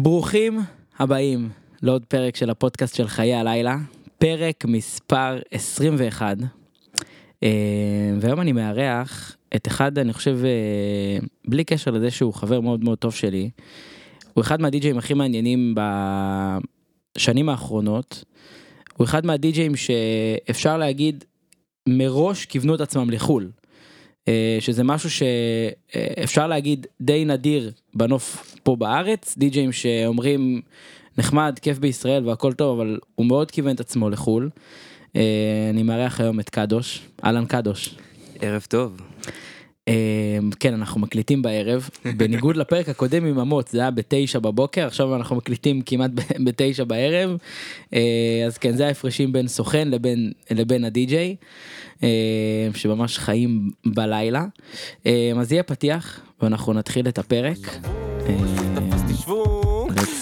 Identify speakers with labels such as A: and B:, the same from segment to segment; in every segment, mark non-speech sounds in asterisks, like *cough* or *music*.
A: ברוכים הבאים לעוד פרק של הפודקאסט של חיי הלילה, פרק מספר 21. אה, והיום אני מארח את אחד, אני חושב, אה, בלי קשר לזה שהוא חבר מאוד מאוד טוב שלי, הוא אחד מהדי-ג'אים הכי מעניינים בשנים האחרונות. הוא אחד מהדי-ג'אים שאפשר להגיד מראש כיוונו את עצמם לחו"ל. אה, שזה משהו שאפשר להגיד די נדיר בנוף פה בארץ, די-ג'אים שאומרים נחמד, כיף בישראל והכל טוב, אבל הוא מאוד כיוון את עצמו לחו"ל. אה, אני מארח היום את קדוש, אהלן קדוש.
B: ערב טוב.
A: אה, כן, אנחנו מקליטים בערב, *laughs* בניגוד לפרק הקודם עם אמוץ, זה היה בתשע בבוקר, עכשיו אנחנו מקליטים כמעט *laughs* בתשע בערב, אה, אז כן, זה ההפרשים בין סוכן לבין, לבין הדי-ג'יי, אה, שממש חיים בלילה. אה, אז יהיה פתיח, ואנחנו נתחיל את הפרק.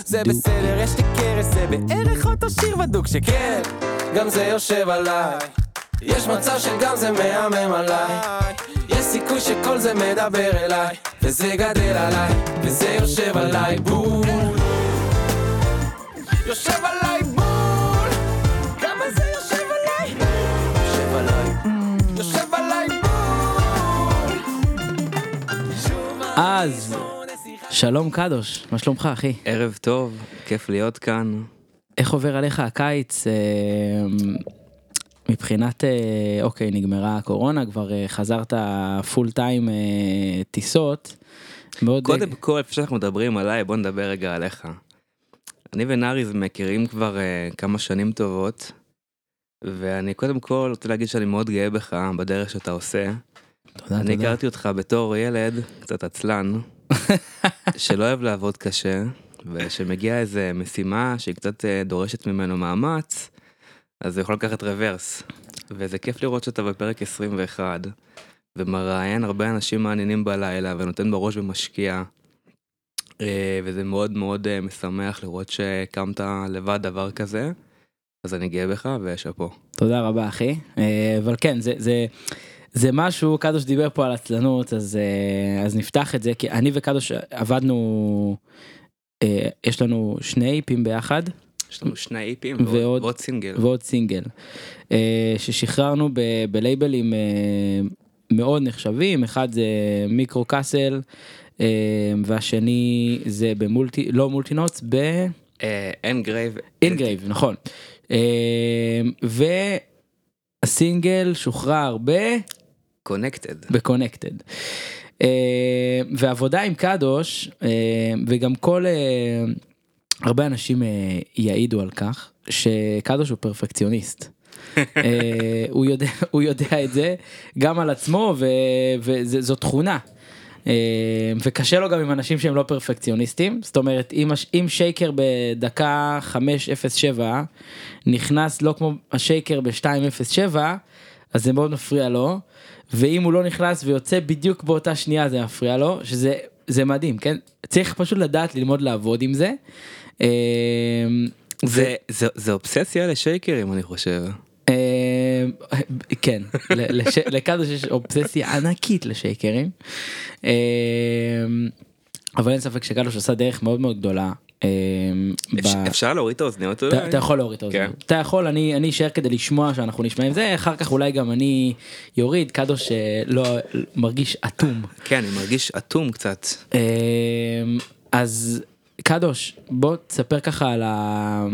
C: זה בסדר, יש לי קרס, זה בערך אותו שיר בדוק שכן, גם זה יושב עליי. יש מצב שגם זה מהמם עליי. יש סיכוי שכל זה מדבר אליי, וזה גדל עליי, וזה יושב עליי בול. יושב עליי בול, כמה זה יושב עליי. יושב עליי, יושב עליי בול.
A: אז, שלום קדוש, מה שלומך אחי?
B: ערב טוב, כיף להיות כאן.
A: איך עובר עליך הקיץ? מבחינת, אה, אוקיי, נגמרה הקורונה, כבר אה, חזרת פול טיים אה, טיסות. מאוד...
B: קודם כל, לפני שאנחנו מדברים עליי, בוא נדבר רגע עליך. אני ונאריז מכירים כבר uh, כמה שנים טובות, ואני קודם כל רוצה להגיד שאני מאוד גאה בך בדרך שאתה עושה.
A: תודה,
B: אני
A: תודה.
B: הכרתי אותך בתור ילד, קצת עצלן, *laughs* שלא אוהב לעבוד קשה, ושמגיעה איזה משימה שהיא קצת דורשת ממנו מאמץ, אז זה יכול לקחת רוורס. וזה כיף לראות שאתה בפרק 21, ומראיין הרבה אנשים מעניינים בלילה, ונותן בראש ומשקיע. אה, וזה מאוד מאוד אה, משמח לראות שהקמת לבד דבר כזה, אז אני גאה בך ושאפו.
A: תודה רבה אחי. אה, אבל כן, זה, זה, זה משהו, קדוש דיבר פה על עצלנות, אז, אז נפתח את זה, כי אני וקדוש עבדנו, יש לנו שני איפים ביחד.
B: יש לנו שני איפים
A: ועוד-
B: ועוד, ועוד סינגל.
A: ועוד סינגל אה, ששחררנו ב- בלייבלים אה, מאוד נחשבים אחד זה מיקרו קאסל אה, והשני זה במולטי לא מולטי נוטס
B: Engrave.
A: ב Engrave נכון והסינגל שוחרר ב...
B: Connected.
A: ב Connected. ועבודה עם קדוש וגם כל הרבה אנשים uh, יעידו על כך שקדוש הוא פרפקציוניסט. uh, *laughs* הוא יודע הוא יודע את זה גם על עצמו וזו תכונה. Uh, וקשה לו גם עם אנשים שהם לא פרפקציוניסטים זאת אומרת אם, אם שייקר בדקה 5.07 נכנס לא כמו השייקר ב-2.07 אז זה מאוד מפריע לו ואם הוא לא נכנס ויוצא בדיוק באותה שנייה זה מפריע לו שזה זה מדהים כן צריך פשוט לדעת ללמוד לעבוד עם זה. אה,
B: זה, זה, זה אובססיה לשייקרים אני חושב.
A: אה, כן ל- לש- לקדוש יש אובססיה ענקית לשייקרים. אה, אבל אין ספק שקדוש עשה דרך מאוד מאוד גדולה.
B: אפשר, להוריד את האוזניות
A: אתה, יכול להוריד את האוזניות.
B: כן.
A: אתה יכול, אני אשאר כדי לשמוע שאנחנו נשמעים זה, אחר כך אולי גם אני יוריד, קדוש לא מרגיש אטום.
B: כן, אני מרגיש אטום קצת.
A: אז קדוש, בוא תספר ככה על ה...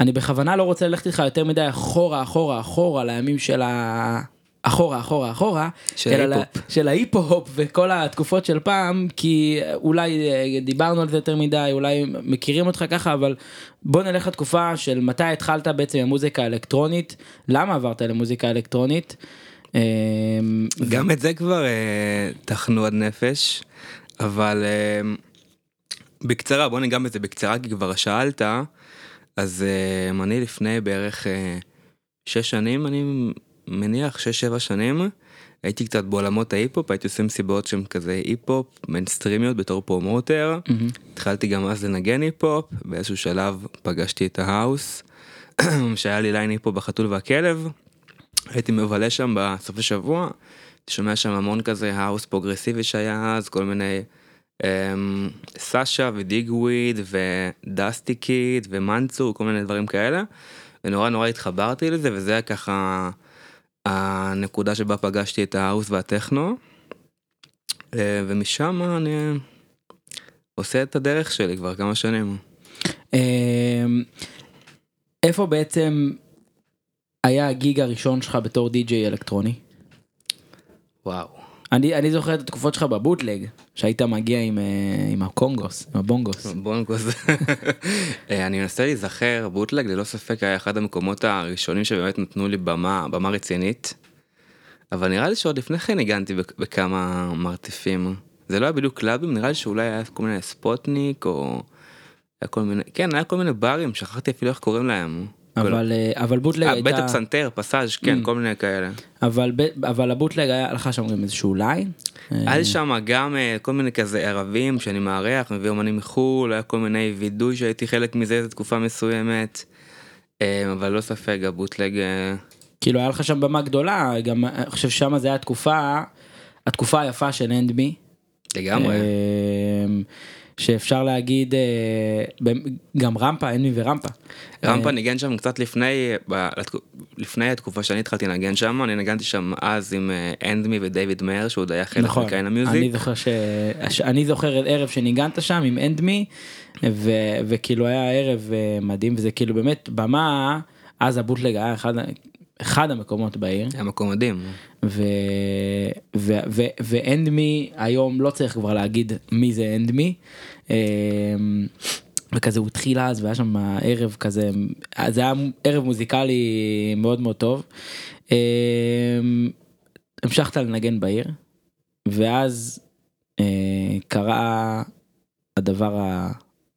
A: אני בכוונה לא רוצה ללכת איתך יותר מדי אחורה, אחורה, אחורה לימים של ה... אחורה, אחורה, אחורה,
B: של ההיפ-הופ.
A: של ההיפ-הופ וכל התקופות של פעם, כי אולי אה, דיברנו על זה יותר מדי, אולי מכירים אותך ככה, אבל בוא נלך לתקופה של מתי התחלת בעצם עם מוזיקה אלקטרונית, למה עברת למוזיקה אלקטרונית. אה,
B: גם את זה כבר אה, טחנו עד נפש, אבל בקצרה, בוא ניגע בזה בקצרה, כי כבר שאלת, אז אה, אני לפני בערך אה, שש שנים, אני מניח שש-שבע שנים, הייתי קצת בעולמות ההיפ-הופ, הייתי עושה מסיבות שהן כזה היפ-הופ, מיינסטרימיות בתור promoter.
A: מהמם.
B: התחלתי גם אז לנגן היפ-הופ, באיזשהו שלב פגשתי את ההאוס, *clears throat* שהיה לי ליין היפ-הופ בחתול והכלב. הייתי מבלה שם בסופי שבוע, שומע שם המון כזה האוס פרוגרסיבי שהיה אז, כל מיני סאשה ודיגוויד ודסטי קיד ומנצור כל מיני דברים כאלה. ונורא נורא התחברתי לזה וזה היה ככה הנקודה שבה פגשתי את האוס והטכנו. אה, ומשם אני עושה את הדרך שלי כבר כמה שנים.
A: אמ, איפה בעצם היה הגיג הראשון שלך בתור די-ג'יי אלקטרוני?
B: וואו.
A: אני, אני זוכר את התקופות שלך בבוטלג, שהיית מגיע עם, אה, עם הקונגוס, עם הבונגוס.
B: בונגוס. *laughs* אה, אני מנסה להיזכר, בוטלג ללא ספק היה אחד המקומות הראשונים שבאמת נתנו לי במה, במה רצינית. אבל נראה לי שעוד לפני כן הגנתי בכ- בכמה מרתפים. זה לא היה בדיוק קלאבים, נראה לי שאולי היה כל מיני ספוטניק או... היה כל מיני, כן, היה כל מיני ברים, שכחתי אפילו איך קוראים להם.
A: אבל, אה, אבל בוטלג
B: אה,
A: הייתה...
B: בית הפסנתר, פסאז', כן,
A: Mm.
B: כל מיני כאלה.
A: אבל, אבל הבוטלג היה לך שם גם איזשהו ליין?
B: היה לי שם גם אה, כל מיני כזה ערבים שאני מארח, מביא אומנים מחו"ל, היה כל מיני וידוי שהייתי חלק מזה איזה תקופה מסוימת. אה, אבל לא ספק, הבוטלג... אה,
A: כאילו היה לך שם במה גדולה, גם אני חושב ששם זה היה תקופה, התקופה היפה של אנדמי.
B: לגמרי.
A: שאפשר להגיד אה, גם רמפה, אנמי ורמפה.
B: רמפה
A: אה,
B: ניגן שם קצת לפני, לפני התקופה שאני התחלתי לנגן שם, אני נגנתי שם אז עם אנדמי ודייוויד מאיר, שהוא עוד היה חלק
A: נכון,
B: מקיין
A: אני
B: המיוזיק.
A: זוכר ש... ש- אני זוכר ערב שניגנת שם עם אנדמי ו... וכאילו היה ערב אה, מדהים וזה כאילו באמת במה אז הבוטלג היה אחד, אחד המקומות בעיר
B: היה מקום מדהים.
A: ו... ו... ו... ואנדמי היום לא צריך כבר להגיד מי זה אנדמי. אמ, וכזה הוא התחיל אז והיה שם ערב כזה זה היה ערב מוזיקלי מאוד מאוד טוב. אמ, המשכת לנגן בעיר ואז אה, קרה הדבר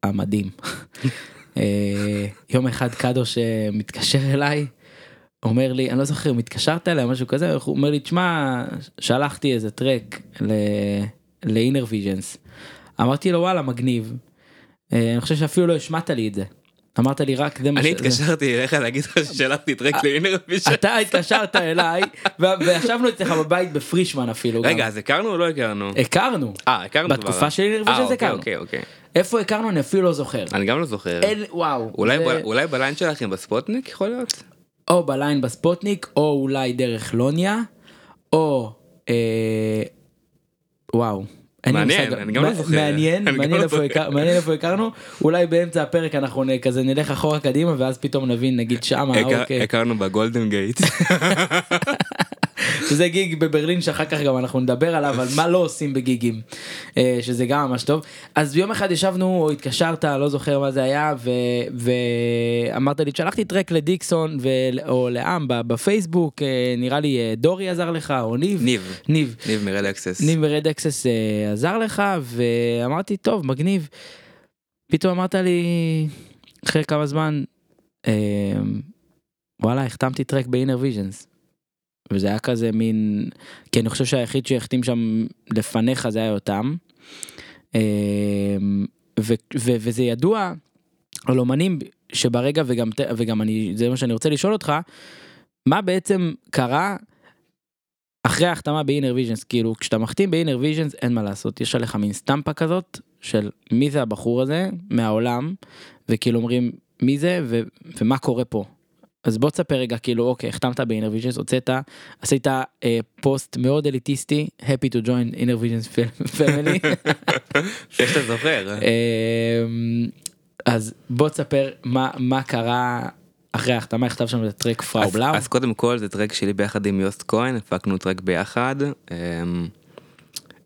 A: המדהים. *laughs* אה, יום אחד קדוש אה, מתקשר אליי אומר לי אני לא זוכר אם התקשרת אליי או משהו כזה הוא אומר לי תשמע שלחתי איזה טרק ל Innervisions. אמרתי לו וואלה מגניב. אה, אני חושב שאפילו לא השמעת לי את זה. אמרת לי רק זה מה
B: אני
A: ש-
B: התקשרתי אליך להגיד לך ששלחתי טרק ל Inner Vision.
A: אתה התקשרת אליי וישבנו אצלך בבית בפרישמן אפילו.
B: רגע. אז הכרנו או לא הכרנו?
A: הכרנו.
B: אה, הכרנו כבר.
A: בתקופה של Inner
B: אה,
A: Vision זה
B: אוקיי,
A: הכרנו.
B: אוקיי, אוקיי.
A: איפה הכרנו אני אפילו לא זוכר.
B: אני גם לא זוכר.
A: וואו.
B: אולי
A: זה-
B: ב- אולי בליין שלכם בספוטניק יכול להיות?
A: או בליין בספוטניק או אולי דרך לוניה או אה, וואו.
B: מעניין. אני גם לא זוכר. *laughs*
A: מעניין,
B: לא
A: איפה מעניין איפה הכרנו, אולי באמצע הפרק אנחנו כזה נלך אחורה קדימה ואז פתאום נבין נגיד שמה, אוקיי,
B: הכרנו בגולדן גייט. *laughs*
A: שזה גיג בברלין שאחר כך גם אנחנו נדבר עליו, על מה לא עושים בגיגים, אה, שזה גם ממש טוב. אז יום אחד ישבנו או התקשרת, לא זוכר מה זה היה, ו- ואמרת לי, שלחתי טרק ל Dixon ו- או ל Âme בפייסבוק, אה, נראה לי אה, דורי עזר לך, או ניב.
B: ניב.
A: ניב.
B: ניב מ Red Axes.
A: ניב מ Red Axes עזר לך, ואמרתי, טוב, מגניב. פתאום אמרת לי, אחרי כמה זמן, וואלה, החתמתי טרק ב Innervisions. וזה היה כזה מין, כי אני חושב שהיחיד שהחתים שם לפניך זה היה יותם. אה, ו- ו- וזה ידוע על אומנים שברגע וגם, וגם אני, זה מה שאני רוצה לשאול אותך, מה בעצם קרה אחרי ההחתמה ב Innervisions, כאילו כשאתה מחתים ב Innervisions אין מה לעשות, יש עליך מין סטמפה כזאת של מי זה הבחור הזה מהעולם, וכאילו אומרים מי זה ו- ומה קורה פה. אז בוא תספר רגע כאילו אוקיי החתמת ב Innervisions הוצאת עשית אה, פוסט מאוד אליטיסטי happy to join visions family
B: איך שאתה זוכר.
A: אמ, אז בוא תספר מה מה קרה אחרי ההחתמה נכתב שם את הטרק
B: Frau
A: Blau.
B: אז קודם כל זה טרק שלי ביחד עם Yost Koen, הפקנו טרק ביחד.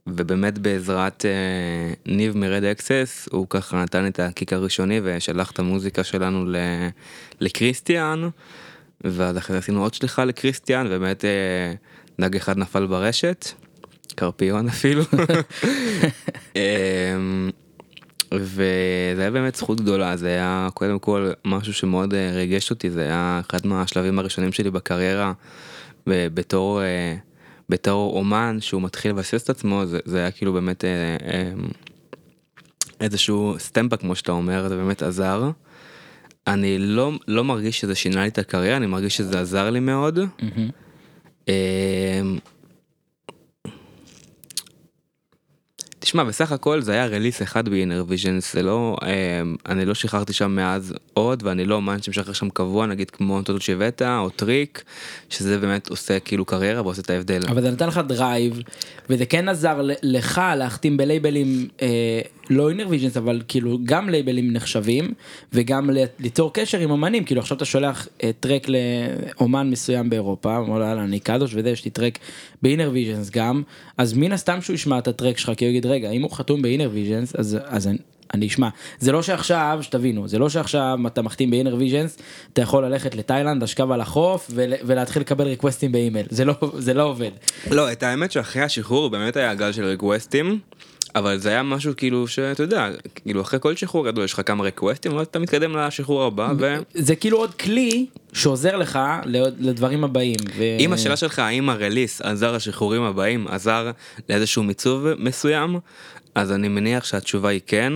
B: אמ, ובאמת בעזרת אה, ניב מ Red Axes הוא ככה נתן את הקיק הראשוני ושלח את המוזיקה שלנו ל- לקריסטיאן. ואז אחרי עשינו עוד שליחה לקריסטיאן ובאמת אה, נהג אחד נפל ברשת. קרפיון אפילו. *laughs* אמ, וזה היה באמת זכות גדולה זה היה קודם כל משהו שמאוד אה, ריגש אותי זה היה אחד מהשלבים הראשונים שלי בקריירה בתור אה, בתור אומן שהוא מתחיל לבסס את עצמו זה, זה היה כאילו באמת אה, אה, איזשהו סטמפה כמו שאתה אומר זה באמת עזר. אני לא לא מרגיש שזה שינה לי את הקריירה אני מרגיש שזה עזר לי מאוד.
A: מהמם.
B: אמ, תשמע שמע, בסך הכל זה היה release אחד ב Innervisions, זה לא, אה, אני לא שחררתי שם מאז עוד, ואני לא אומן שמשחרר שם קבוע, נגיד כמו Toto Chiavetta או Trikk, שזה באמת עושה כאילו קריירה ועושה את ההבדל.
A: אבל זה נתן לך דרייב, וזה כן עזר לך להחתים בלייבלים, אה, לא Innervisions, אבל כאילו גם לייבלים נחשבים, וגם ליצור קשר עם אמנים, כאילו עכשיו אתה שולח אה, טרק לאומן מסוים באירופה, אומר לו אני קדוש וזה, יש לי טרק ב Innervisions גם, אז מן הסתם שהוא ישמע את הטרק שלך, כי הוא יגיד רגע, אם הוא חתום ב Innervisions, אז, אז אני, אני אשמע. זה לא שעכשיו, שתבינו, זה לא שעכשיו אתה מחתים ב Innervisions, אתה יכול ללכת לתאילנד, לשכב על החוף ול, ולהתחיל לקבל ריקווסטים באימייל, זה לא, זה לא עובד.
B: לא, את האמת שאחרי השחרור באמת היה גל של ריקווסטים, אבל זה היה משהו כאילו שאתה יודע, כאילו אחרי כל שחרור גדול יש לך כמה ריקווסטים, אבל אתה מתקדם לשחרור הבא, ואם
A: זה כאילו עוד כלי שעוזר לך לדברים הבאים. ו...
B: השאלה שלך האם הרליס עזר לשחרורים הבאים, עזר לאיזשהו מיצוב מסוים, אז אני מניח שהתשובה היא כן,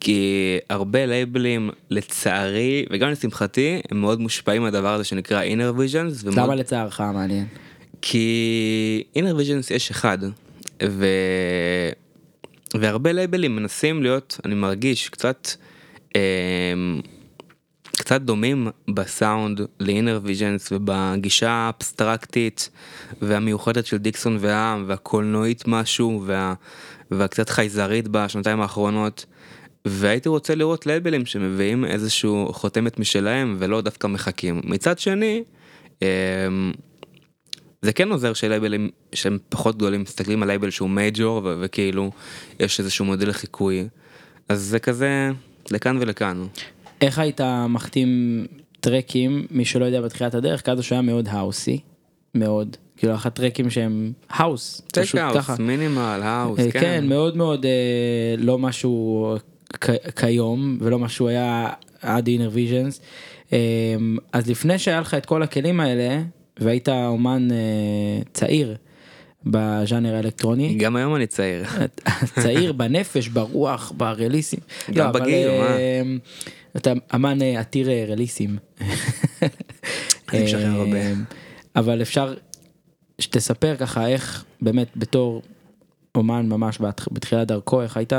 B: כי הרבה לייבלים לצערי וגם לשמחתי הם מאוד מושפעים מהדבר הזה שנקרא inner visions. ומאוד-
A: למה לצערך מעניין?
B: כי inner visions יש אחד ו... והרבה לייבלים מנסים להיות אני מרגיש קצת אה, קצת דומים בסאונד ל-inner visions ובגישה האבסטרקטית והמיוחדת של דיקסון והעם והקולנועית משהו וה... והקצת חייזרית בשנתיים האחרונות. והייתי רוצה לראות לייבלים שמביאים איזשהו חותמת משלהם ולא דווקא מחכים. מצד שני, אמ, זה כן עוזר שלייבלים שהם פחות גדולים מסתכלים על לייבל שהוא major וכאילו יש איזשהו מודל לחיקוי. אז זה כזה לכאן ולכאן.
A: איך היית מחתים טרקים, מי שלא יודע בתחילת הדרך, קדוש היה מאוד האוסי, מאוד. כאילו החתמת טרקים שהם האוס, פשוט ככה.
B: האוס, מינימל, האוס,
A: אה,
B: כן.
A: כן, מאוד מאוד אה, לא משהו כ- כיום ולא משהו היה עד אינר ויז'נס. אז לפני שהיה לך את כל הכלים האלה והיית אומן אה, צעיר בז'אנר האלקטרוני,
B: גם היום אני צעיר.
A: צעיר בנפש, ברוח, ברליסים.
B: גם
A: לא, אבל,
B: בגיל, מה?
A: אה, אתה אמן אה, עתיר אה, רליסים.
B: אני משחרר
A: אה,
B: הרבה.
A: אבל אפשר שתספר ככה איך באמת בתור אומן ממש בתחילת דרכו, איך היית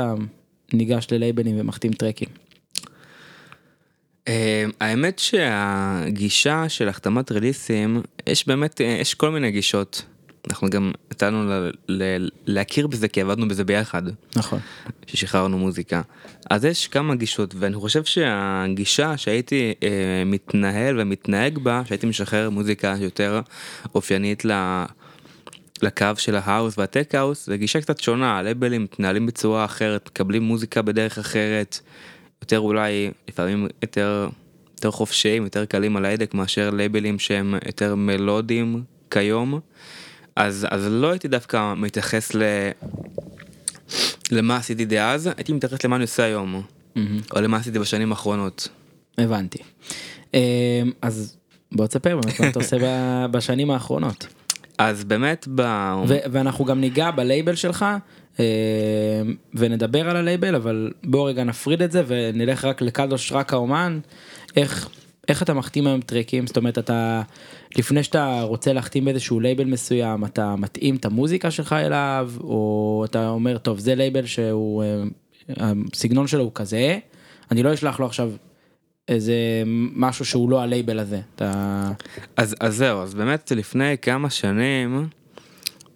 A: ניגש ללייבלים ומחתים טרקים.
B: אה, האמת שהגישה של החתמת רליסים, יש באמת, אה, יש כל מיני גישות. אנחנו גם נתנו להכיר בזה כי עבדנו בזה ביחד.
A: נכון.
B: ששחררנו מוזיקה. אז יש כמה גישות ואני חושב שהגישה שהייתי אה, מתנהל ומתנהג בה, שהייתי משחרר מוזיקה יותר אופיינית ל... לקו של ההאוס והטק האוס, זה גישה קצת שונה, הלייבלים מתנהלים בצורה אחרת, מקבלים מוזיקה בדרך אחרת, יותר אולי לפעמים יותר, יותר חופשיים, יותר קלים על ההדק מאשר לייבלים שהם יותר מלודיים כיום. אז, אז לא הייתי דווקא מתייחס ל... למה עשיתי דאז, הייתי מתייחס למה אני עושה היום, או למה עשיתי בשנים האחרונות.
A: הבנתי. אה, אז בוא תספר באמת מה אתה עושה בשנים האחרונות.
B: אז באמת, ב...
A: ואנחנו גם ניגע בלייבל שלך ונדבר על הלייבל אבל בוא רגע נפריד את זה ונלך רק לקדוש רק האומן. איך איך אתה מחתים היום טרקים זאת אומרת אתה לפני שאתה רוצה להחתים באיזשהו לייבל מסוים אתה מתאים את המוזיקה שלך אליו או אתה אומר טוב זה לייבל שהוא אה, הסגנון שלו הוא כזה אני לא אשלח לו עכשיו איזה משהו שהוא לא הלייבל הזה. אתה
B: אז, אז זהו, אז באמת לפני כמה שנים,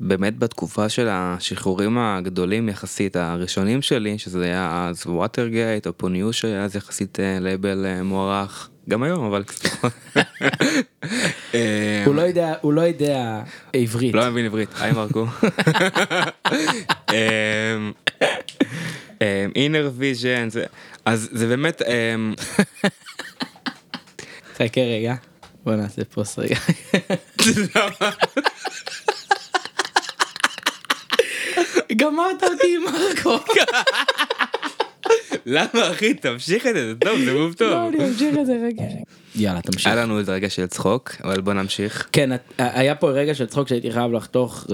B: באמת בתקופה של השחרורים הגדולים יחסית, הראשונים שלי, שזה היה אז Watergate או פוניוש שהיה אז יחסית אה, לייבל אה, מוערך, גם היום, אבל קצת. אה,
A: הוא לא יודע הוא לא יודע עברית.
B: לא מבין עברית, היי מרקו. Inner Vision, אז זה באמת, אמ,
A: חכה רגע. בוא נעשה pause רגע. גמרת אותי עם מרקו.
B: למה אחי תמשיך את זה, זה טוב, זה move טוב.
A: לא, אני אמשיך את זה רגע. יאללה תמשיך.
B: היה לנו איזה רגע של צחוק, אבל בוא נמשיך.
A: כן, היה פה רגע של צחוק שהייתי חייב לחתוך,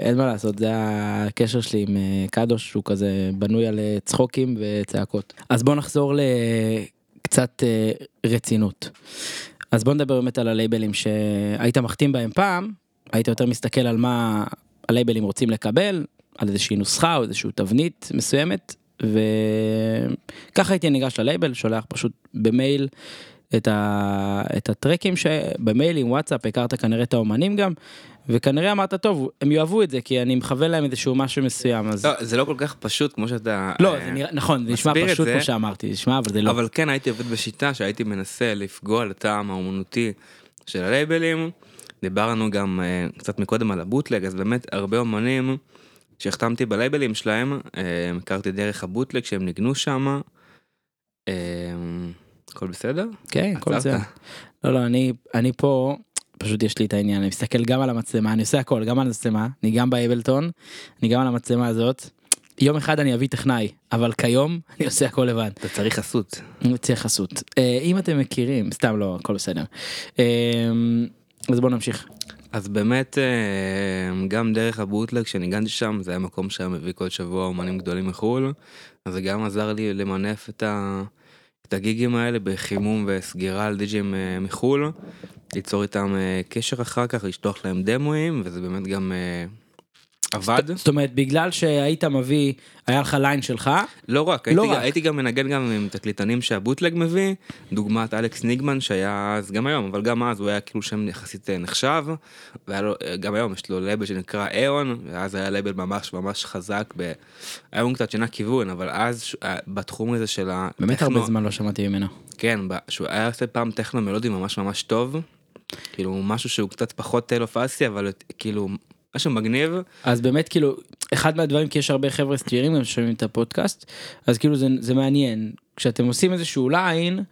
A: אין מה לעשות, זה הקשר שלי עם אה, קדוש, שהוא כזה בנוי על אה, צחוקים וצעקות. אז בוא נחזור לקצת אה, רצינות. אז בוא נדבר באמת על הלייבלים שהיית מחתים בהם פעם, היית יותר מסתכל על מה הלייבלים רוצים לקבל, על איזושהי נוסחה או איזושהי תבנית מסוימת, וככה הייתי ניגש ללייבל, שולח פשוט במייל את, ה... את הטרקים שבמייל עם וואטסאפ הכרת כנראה את האומנים גם, וכנראה אמרת טוב הם יאהבו את זה כי אני מכוון להם איזשהו משהו מסוים אז
B: לא, זה לא כל כך פשוט כמו שאתה...
A: לא
B: אה,
A: זה נראה נכון זה נשמע פשוט
B: זה.
A: כמו שאמרתי נשמע אבל זה לא
B: אבל כן הייתי עובד בשיטה שהייתי מנסה לפגוע לטעם האומנותי של הלייבלים. דיברנו גם אה, קצת מקודם על הבוטלג אז באמת הרבה אומנים שהחתמתי בלייבלים שלהם אה, הכרתי דרך הבוטלג שהם ניגנו שם. אה, הכל בסדר?
A: כן הכל. זה לא לא אני אני פה פשוט יש לי את העניין אני מסתכל גם על המצלמה אני עושה הכל גם על המצלמה אני גם באבלטון אני גם על המצלמה הזאת. יום אחד אני אביא טכנאי אבל כיום *laughs* אני עושה הכל לבד.
B: אתה צריך חסות.
A: צריך חסות אה, אם אתם מכירים סתם לא הכל בסדר. אז בוא נמשיך.
B: אז באמת אה, גם דרך הבוטלג שניגנתי שם זה היה מקום שהיה מביא כל שבוע אומנים גדולים מחו"ל אז זה גם עזר לי למנף את, ה, את הגיגים האלה בחימום וסגירה על דיג'ים אה, מחו"ל ליצור איתם אה, קשר אחר כך לשלוח להם דמואים וזה באמת גם עבד
A: זאת אומרת בגלל שהיית מביא היה לך ליין שלך
B: לא רק
A: לא
B: הייתי,
A: רק.
B: הייתי גם מנגן גם עם תקליטנים שה Bootleg מביא דוגמת אלכס ניגמן שהיה אז גם היום אבל גם אז הוא היה כאילו שם יחסית אה, נחשב והיה לו אה, גם היום יש לו לייבל שנקרא Aeon ואז היה לייבל ממש ממש חזק ב... היום קצת שינה כיוון אבל אז אה, בתחום הזה של הטכנו
A: באמת הרבה זמן לא שמעתי ממנו.
B: כן שהוא היה עושה פעם טכנו מלודי ממש ממש טוב כאילו משהו שהוא קצת פחות טלו פאסי אבל כאילו משהו מגניב.
A: אז באמת כאילו אחד מהדברים כי יש הרבה חבר'ה צעירים גם ששומעים את הפודקאסט אז כאילו זה, זה מעניין. כשאתם עושים איזשהו ליין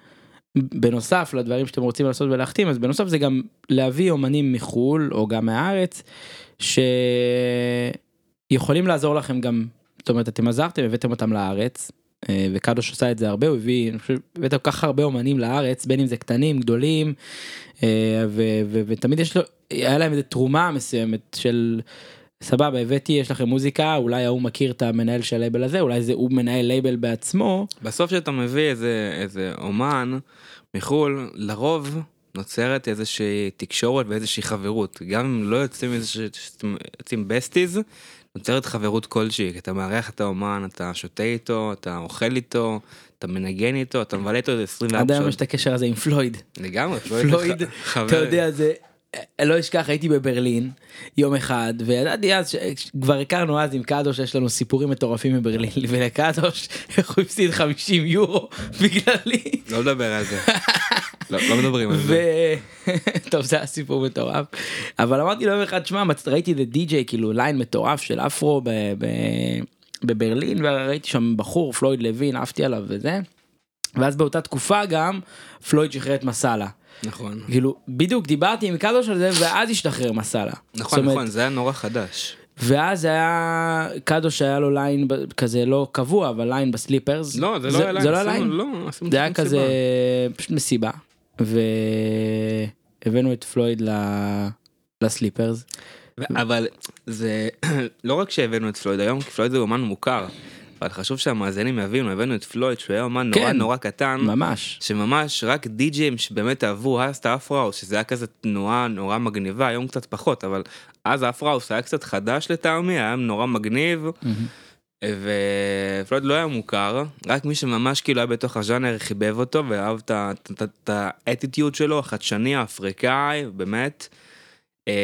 A: בנוסף לדברים שאתם רוצים לעשות ולהחתים אז בנוסף זה גם להביא אומנים מחול או גם מהארץ שיכולים לעזור לכם גם זאת אומרת אתם עזרתם הבאתם אותם לארץ וקדוש עשה את זה הרבה הוא הביא אני חושב הבאת כל כך הרבה אומנים לארץ בין אם זה קטנים גדולים אה, ותמיד יש לו היה להם איזה תרומה מסוימת של סבבה הבאתי יש לכם מוזיקה אולי ההוא מכיר את המנהל של הלייבל הזה אולי זה הוא מנהל לייבל בעצמו.
B: בסוף שאתה מביא איזה איזה אומן מחול לרוב נוצרת איזושהי תקשורת ואיזושהי חברות. גם אם לא יוצאים איזה יוצאים besties נוצרת חברות כלשהי כי אתה מארח את האומן אתה שותה איתו אתה אוכל איתו אתה מנגן איתו אתה מבלה איתו איזה 24
A: עד היום יש
B: שעות
A: את הקשר הזה עם פלויד
B: לגמרי
A: פלויד
B: חבר.
A: אתה יודע זה לא אשכח הייתי בברלין יום אחד וידעתי אז שכבר הכרנו אז עם קדוש יש לנו סיפורים מטורפים מברלין *laughs* ולקדוש איך הוא הפסיד 50 יורו *laughs* בגללי.
B: לא מדבר על זה לא לא מדברים על. זה *laughs*
A: טוב זה היה סיפור מטורף אבל אמרתי לו יום אחד שמע ראיתי את די.ג'יי כאילו ליין מטורף של אפרו. בברלין וראיתי שם בחור פלויד לוין עפתי עליו וזה. ואז באותה תקופה גם פלויד שחרר את מסאלה
B: נכון
A: כאילו בדיוק דיברתי עם קדוש על זה ואז השתחרר מסאלה.
B: נכון
A: אומרת,
B: נכון זה היה נורא חדש
A: ואז היה קדוש היה לו ליין כזה לא קבוע אבל ליין בסליפרס
B: לא זה לא היה
A: זה לא
B: ליין,
A: היה ליין
B: לא, עשינו
A: זה היה
B: מסיבה.
A: כזה פשוט מסיבה והבאנו את פלויד ל- לסליפרס
B: ו- אבל זה *clears throat* לא רק שהבאנו את פלויד היום כי פלויד זה אומן מוכר. אבל חשוב שהמאזינים יבינו הבאנו את פלויד שהוא היה אומן נורא
A: כן.
B: נורא קטן
A: ממש
B: שממש רק די.ג'ים שבאמת אהבו אז את ה-Afro house שזה היה כזה תנועה נורא מגניבה היום קצת פחות אבל אז ה-Afro house היה קצת חדש לטעמי היה נורא מגניב ופלויד לא היה מוכר רק מי שממש כאילו היה בתוך הז'אנר חיבב אותו ואהב את האטיטיוד שלו החדשני האפריקאי באמת. אה,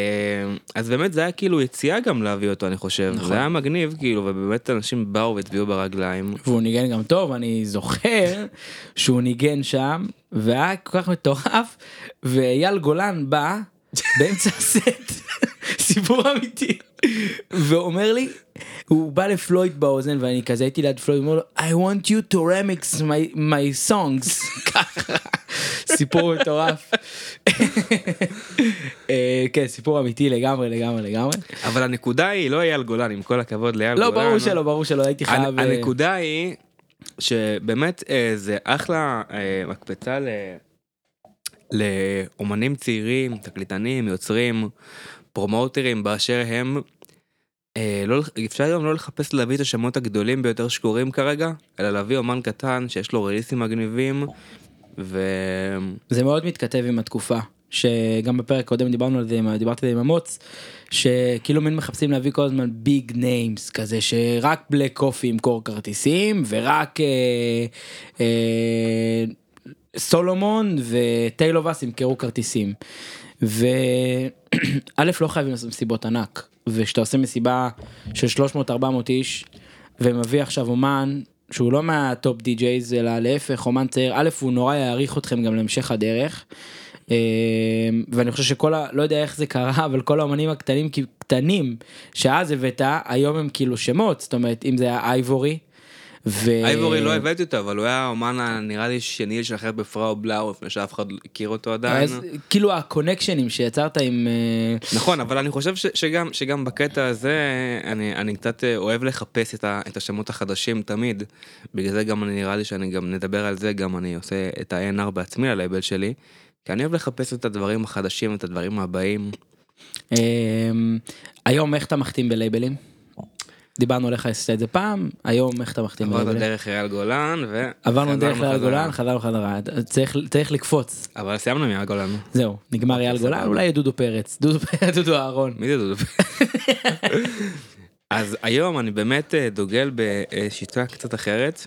B: אז באמת זה היה כאילו יציאה גם להביא אותו אני חושב
A: נכון.
B: זה היה מגניב כאילו ובאמת אנשים באו והצביעו ברגליים.
A: והוא ניגן גם טוב אני זוכר שהוא ניגן שם והיה כל כך מטורף ואייל גולן בא באמצע הסט סיפור אמיתי. ואומר לי הוא בא לפלויד באוזן ואני כזה הייתי ליד פלויד אומר לו I want you to remix my, my songs. ככה. סיפור מטורף. אה, כן סיפור אמיתי לגמרי לגמרי לגמרי.
B: אבל הנקודה היא לא אייל גולן עם כל הכבוד לאייל
A: לא
B: גולן.
A: ברור שלא ברור שלא הייתי חייב אה,
B: הנקודה היא שבאמת אה, זה אחלה מקפצה ל... לאומנים צעירים, תקליטנים, יוצרים, פרומוטרים באשר הם. אה, לא, אפשר גם לא לחפש להביא את השמות הגדולים ביותר שקורים כרגע, אלא להביא אומן קטן שיש לו רליסים מגניבים. ו...
A: זה מאוד מתכתב עם התקופה שגם בפרק הקודם דיברנו על זה, דיברתי על זה עם אמוץ, שכאילו מין מחפשים להביא כל הזמן big names כזה שרק Black Coffee ימכור כרטיסים ורק אה, אה, Solomun ו-Tale Of Us ימכרו כרטיסים. וא' לא חייבים לעשות מסיבות ענק וכשאתה עושה מסיבה של 300-400 איש ומביא עכשיו אומן שהוא לא מה-top DJs אלא להפך אומן צעיר א' הוא נורא יעריך אתכם גם להמשך הדרך. אה, ואני חושב שכל ה... לא יודע איך זה קרה אבל כל האומנים הקטנים קטנים שאז הבאת היום הם כאילו שמות זאת אומרת אם זה היה אייבורי. ו...
B: אייבורי לא הבאתי אותו, אבל הוא היה האומן הנראה לי שני לשחרר ב-Frau Blau, לפני שאף אחד לא הכיר אותו עדיין.
A: אז כאילו הקונקשנים שיצרת עם אה,
B: נכון, אבל אני חושב ש, שגם, שגם בקטע הזה, אני, אני קצת אה, אוהב לחפש את, ה, את השמות החדשים תמיד. בגלל זה גם אני נראה לי שאני גם נדבר על זה, גם אני עושה את ה-NR בעצמי ללייבל שלי. כי אני אוהב לחפש את הדברים החדשים, את הדברים הבאים.
A: אה, היום איך אתה מחתים בלייבלים? דיברנו עליך עשית את זה פעם היום איך אתה מחתים בלייבלים?
B: דרך אייל גולן, ו...
A: עברנו דרך אייל. גולן חזרנו חזרה צריך צריך לקפוץ
B: אבל סיימנו מאייל גולן.
A: זהו נגמר אייל
B: סבבה.
A: גולן אולי דודו פרץ דודו *laughs* פרץ אהרון
B: מי זה דודו? אז היום אני באמת אה, דוגל בשיטה קצת אחרת.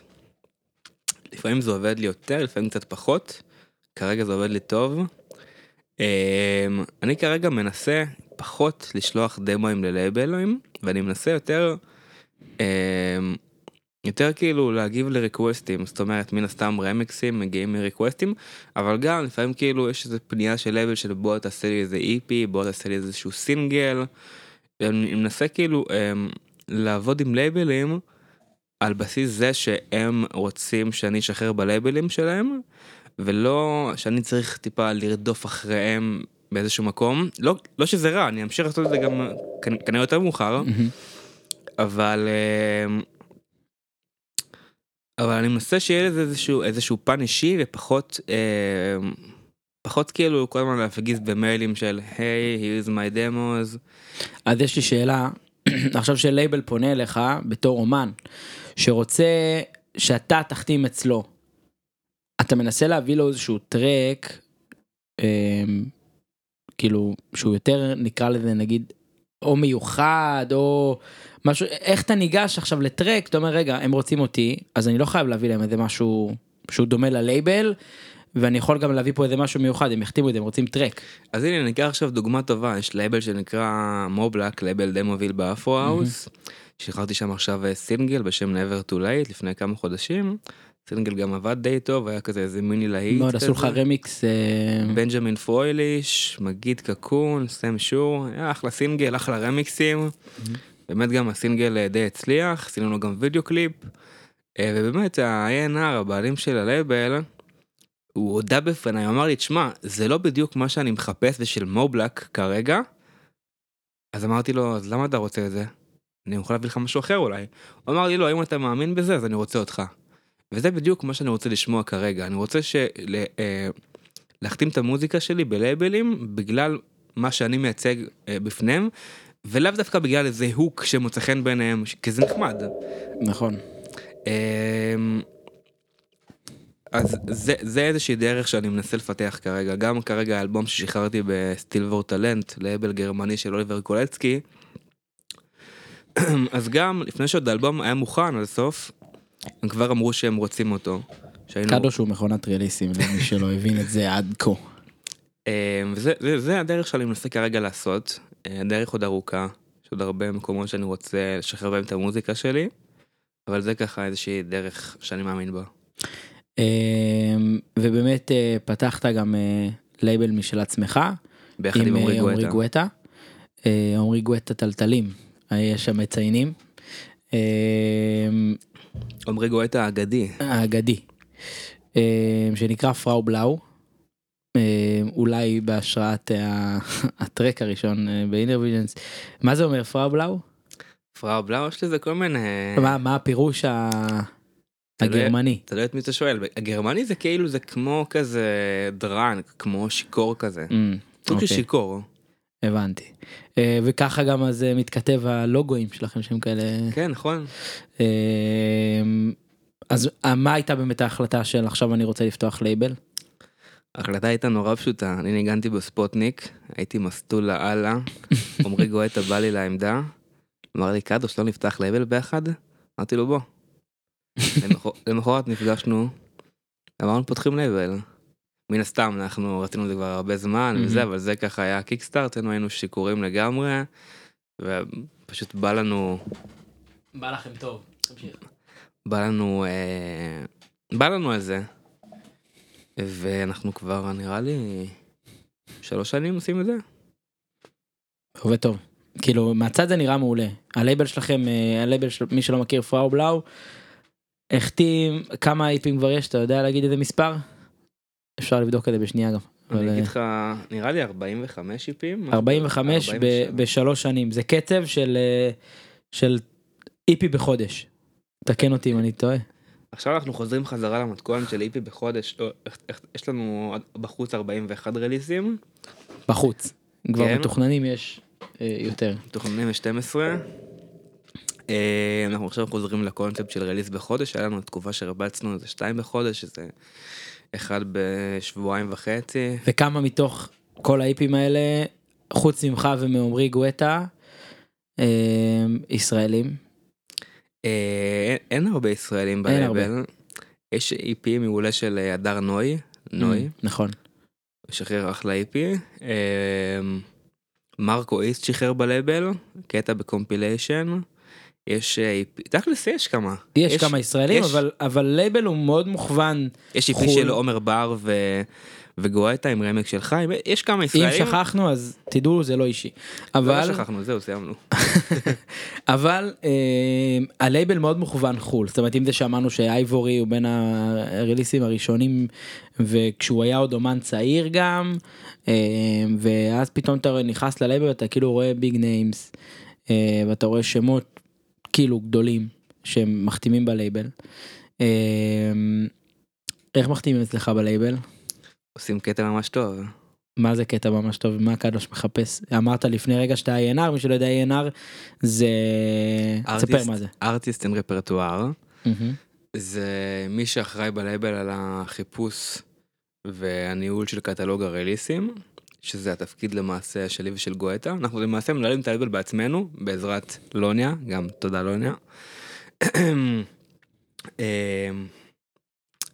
B: לפעמים זה עובד לי יותר, לפעמים קצת פחות. כרגע זה עובד לי טוב. אה, אני כרגע מנסה פחות לשלוח דמוים ללייבלים, ואני מנסה יותר, יותר כאילו להגיב לריקווסטים, זאת אומרת מן הסתם רמקסים מגיעים מריקווסטים, אבל גם לפעמים כאילו יש איזה פנייה של לייבל של בוא תעשה לי איזה EP, בוא תעשה לי איזשהו סינגל. אני מנסה כאילו אמ, לעבוד עם לייבלים על בסיס זה שהם רוצים שאני אשחרר בלייבלים שלהם ולא שאני צריך טיפה לרדוף אחריהם באיזשהו מקום לא לא שזה רע אני אמשיך לעשות את זה גם כנ- כנראה יותר מאוחר
A: מהמם.
B: אבל אמ, אבל אני מנסה שיהיה לזה איזשהו איזשהו פן אישי ופחות אמ, פחות כאילו כל הזמן להפגיז במיילים של היי here's my demos
A: אז יש לי שאלה *clears throat* עכשיו שלייבל פונה אליך בתור אומן שרוצה שאתה תחתים אצלו. אתה מנסה להביא לו איזשהו טרק אמ, כאילו שהוא יותר נקרא לזה נגיד או מיוחד או משהו איך אתה ניגש עכשיו לטרק אתה אומר רגע הם רוצים אותי אז אני לא חייב להביא להם איזה משהו שהוא דומה ללייבל ואני יכול גם להביא פה איזה משהו מיוחד הם יחתימו את זה הם רוצים טרק.
B: אז הנה אני אקח עכשיו דוגמה טובה יש לייבל שנקרא MoBlack לייבל די מוביל ב-Afro house. שחררתי שם עכשיו אה, סינגל בשם never too late לפני כמה חודשים. סינגל גם עבד די טוב היה כזה איזה מיני להיט.
A: מאוד עשו לך. רמיקס אה,
B: Benjamin Fröhlich, Magit Cacoon, Sam Shure, היה אחלה סינגל, אחלה רמיקסים. באמת גם הסינגל אה, די הצליח, עשינו לו גם וידאו קליפ. אה, ובאמת ה-A&R, הבעלים של הלייבל, הוא הודה בפניי, הוא אמר לי, תשמע, זה לא בדיוק מה שאני מחפש בשביל MoBlack כרגע. אז אמרתי לו, אז למה אתה רוצה את זה? אני יכול להביא לך משהו אחר אולי. הוא אמר לי, לא, אם אתה מאמין בזה, אז אני רוצה אותך. וזה בדיוק מה שאני רוצה לשמוע כרגע. אני רוצה של... אה, להחתים את המוזיקה שלי בלייבלים בגלל מה שאני מייצג בפניהם ולאו דווקא בגלל איזה hook שמוצא חן בעיניהם כי זה נחמד.
A: נכון.
B: אמ, אז זה, זה איזושהי דרך שאני מנסה לפתח כרגע גם כרגע האלבום ששחררתי ב-Stil vor Talent לייבל גרמני של אוליבר קולצקי. *clears throat* אז גם לפני שעוד האלבום היה מוכן עד הסוף הם כבר אמרו שהם רוצים אותו. שהיינו-
A: קדוש הוא מכונת ריליסים למי שלא הבין את זה עד כה.
B: אה, וזה זה, זה הדרך שאני מנסה כרגע לעשות, הדרך עוד ארוכה, יש עוד הרבה מקומות שאני רוצה לשחרר בהם את המוזיקה שלי, אבל זה ככה איזושהי דרך שאני מאמין בה.
A: אמ, ובאמת אה, פתחת גם אה, לייבל משל עצמך.
B: ביחד עם עמרי
A: אה,
B: גואטה.
A: אה, עמרי גואטה טלטלים. אה, יש שם מציינים. אמ,
B: עמרי גואטה האגדי.
A: האגדי. אמ, שנקרא פראו בלאו. אמ, אולי בהשראת ה- הטרק הראשון אה, באינרוויז'נס. מה זה אומר פראו בלאו?
B: פראו בלאו יש לזה כל מיני...
A: מה מה הפירוש הגרמני?
B: תלוי את מי אתה שואל, הגרמני זה כאילו זה כמו כזה דרנק, כמו שיכור כזה.
A: אמ,
B: סוג של
A: אוקיי.
B: שיכור.
A: הבנתי. אה, וככה גם אז אה, מתכתב הלוגוים שלכם שהם כאלה.
B: כן נכון.
A: אה, אז אה, מה הייתה באמת ההחלטה של עכשיו אני רוצה לפתוח לייבל?
B: ההחלטה הייתה נורא פשוטה, אני ניגנתי בספוטניק, הייתי מסטול לאללה, *laughs* עמרי גואטה בא לי לעמדה, אמר לי קדוש לא נפתח לייבל ביחד? אמרתי לו בוא. *laughs* למחר- למחרת נפגשנו, אמרנו פותחים לייבל. מן הסתם אנחנו רצינו את זה כבר הרבה זמן וזה. אבל זה ככה היה kickstart, היינו שיכורים לגמרי, ופשוט בא לנו,
A: בא לכם טוב. תמשיך.
B: בא לנו, אה, בא לנו על זה. ואנחנו כבר נראה לי שלוש שנים עושים את זה.
A: עובד טוב. כאילו מהצד זה נראה מעולה. הלייבל שלכם, אה, הלייבל של מי שלא מכיר פראו בלאו, החתים, כמה איפים כבר יש, אתה יודע להגיד איזה מספר? אפשר לבדוק את זה בשנייה גם.
B: אני
A: אה,
B: אגיד לך, נראה לי 45 איפים. משהו
A: 45
B: כזה.
A: ב-
B: 47.
A: בשלוש שנים, זה קצב של אה, של איפי בחודש. תקן אותי אם אני טועה.
B: עכשיו אנחנו חוזרים חזרה למתכונת של איפי בחודש, לא, יש לנו בחוץ 41 רליסים,
A: בחוץ. כבר
B: כן.
A: מתוכננים יש אה, יותר.
B: מתוכננים ל-12. אה, אנחנו עכשיו חוזרים לקונספט של רליס בחודש, היה לנו תקופה שהרבצנו איזה שתיים בחודש, שזה אחד בשבועיים וחצי.
A: וכמה מתוך כל ה-EPים האלה, חוץ ממך ומעומרי גואטה, אה, ישראלים?
B: אה, אין- הרבה ישראלים. בלייבל. יש EP מעולה של אה, הדר נוי, נוי,
A: Mm, נכון.
B: שחרר אחלה EP. אה, מרקו איסט שחרר בלייבל, קטע ב-compilation. יש אה, EP, תכלס יש כמה.
A: יש כמה ישראלים,
B: יש-
A: אבל- אבל לייבל הוא מאוד מוכוון.
B: יש EP
A: חו"ל.
B: של עומר בר ו... וגואטה עם רמיקס של חיים, יש כמה
A: אם
B: ישראלים.
A: שכחנו אז תדעו זה לא אישי.
B: לא
A: אבל
B: שכחנו, זהו, סיימנו. *laughs*
A: אבל אה, הלייבל מאוד מוכוון חו"ל זאת אומרת אם זה שאמרנו שאייבורי הוא בין הריליסים הראשונים וכשהוא היה עוד אומן צעיר גם אה, ואז פתאום אתה נכנס ללייבל ואתה כאילו רואה big names אה, ואתה רואה שמות כאילו גדולים שהם מחתימים בלייבל. איך מחתימים אצלך בלייבל?
B: עושים קטע ממש טוב.
A: מה זה קטע ממש טוב מה קדוש מחפש אמרת לפני רגע שאתה A&R מי שלא יודע A&R זה תספר מה זה.
B: ארטיסט אין רפרטואר. זה מי שאחראי בלייבל על החיפוש והניהול של קטלוג הרליסים, שזה התפקיד למעשה שלי ושל גואטה. אנחנו למעשה מנהלים את הלייבל בעצמנו, בעזרת לוניה, גם תודה לוניה. *clears throat* אה,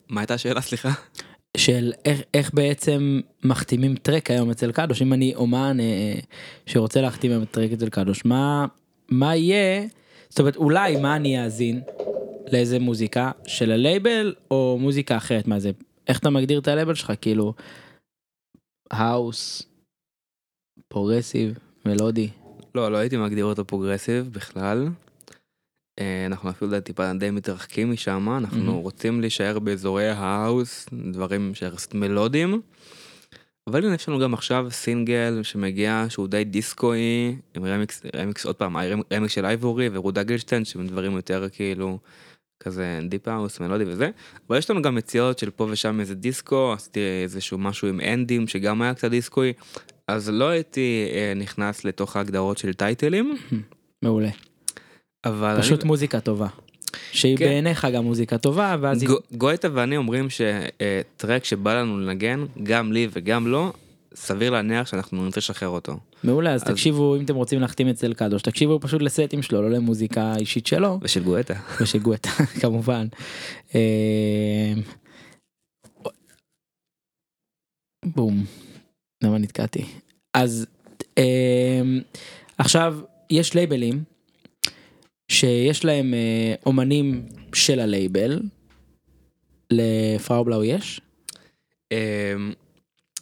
B: מה הייתה השאלה סליחה?
A: של איך, איך בעצם מחתימים track היום אצל קדוש. אם אני אומן אה, שרוצה להחתים היום track אצל קדוש מה מה יהיה? זאת אומרת אולי מה אני אאזין לאיזה מוזיקה של הלייבל או מוזיקה אחרת? מה זה איך אתה מגדיר את הלייבל שלך? כאילו house progressive מלודי
B: לא, לא הייתי מגדיר אותו progressive בכלל. אה, אנחנו אפילו די טיפה די מתרחקים משם, אנחנו
A: מהמם.
B: רוצים להישאר באזורי ה house, דברים שיחסית מלודיים. אבל הנה יש לנו גם עכשיו סינגל שמגיע שהוא די דיסקואי, עם רמיקס, רמיקס עוד פעם, רמיקס של אייבורי ורודה גלשטיין, שהם דברים יותר כאילו כזה deep house, מלודי וזה. אבל יש לנו גם מציאות של פה ושם איזה דיסקו, עשיתי איזשהו משהו עם אנדים שגם היה קצת דיסקואי. אז לא הייתי אה, נכנס לתוך ההגדרות של טייטלים, *laughs*
A: מעולה
B: אבל
A: פשוט
B: אני,
A: מוזיקה טובה. שהיא
B: כן.
A: בעיניך גם מוזיקה טובה ואז היא-
B: גו- גואטה ואני אומרים ש track שבא לנו לנגן, גם לי וגם לו, סביר להניח שאנחנו נרצה לשחרר אותו.
A: מעולה אז
B: אז-
A: תקשיבו אם אתם רוצים להחתים אצל קדוש תקשיבו פשוט לסטים שלו לא למוזיקה אישית שלו
B: ושל גואטה. *laughs*
A: ושל גואטה *laughs* כמובן. אה, בום. למה נתקעתי? אז אה, עכשיו יש לייבלים שיש להם אה, אומנים של הלייבל. לפראובלאו יש?
B: אמ,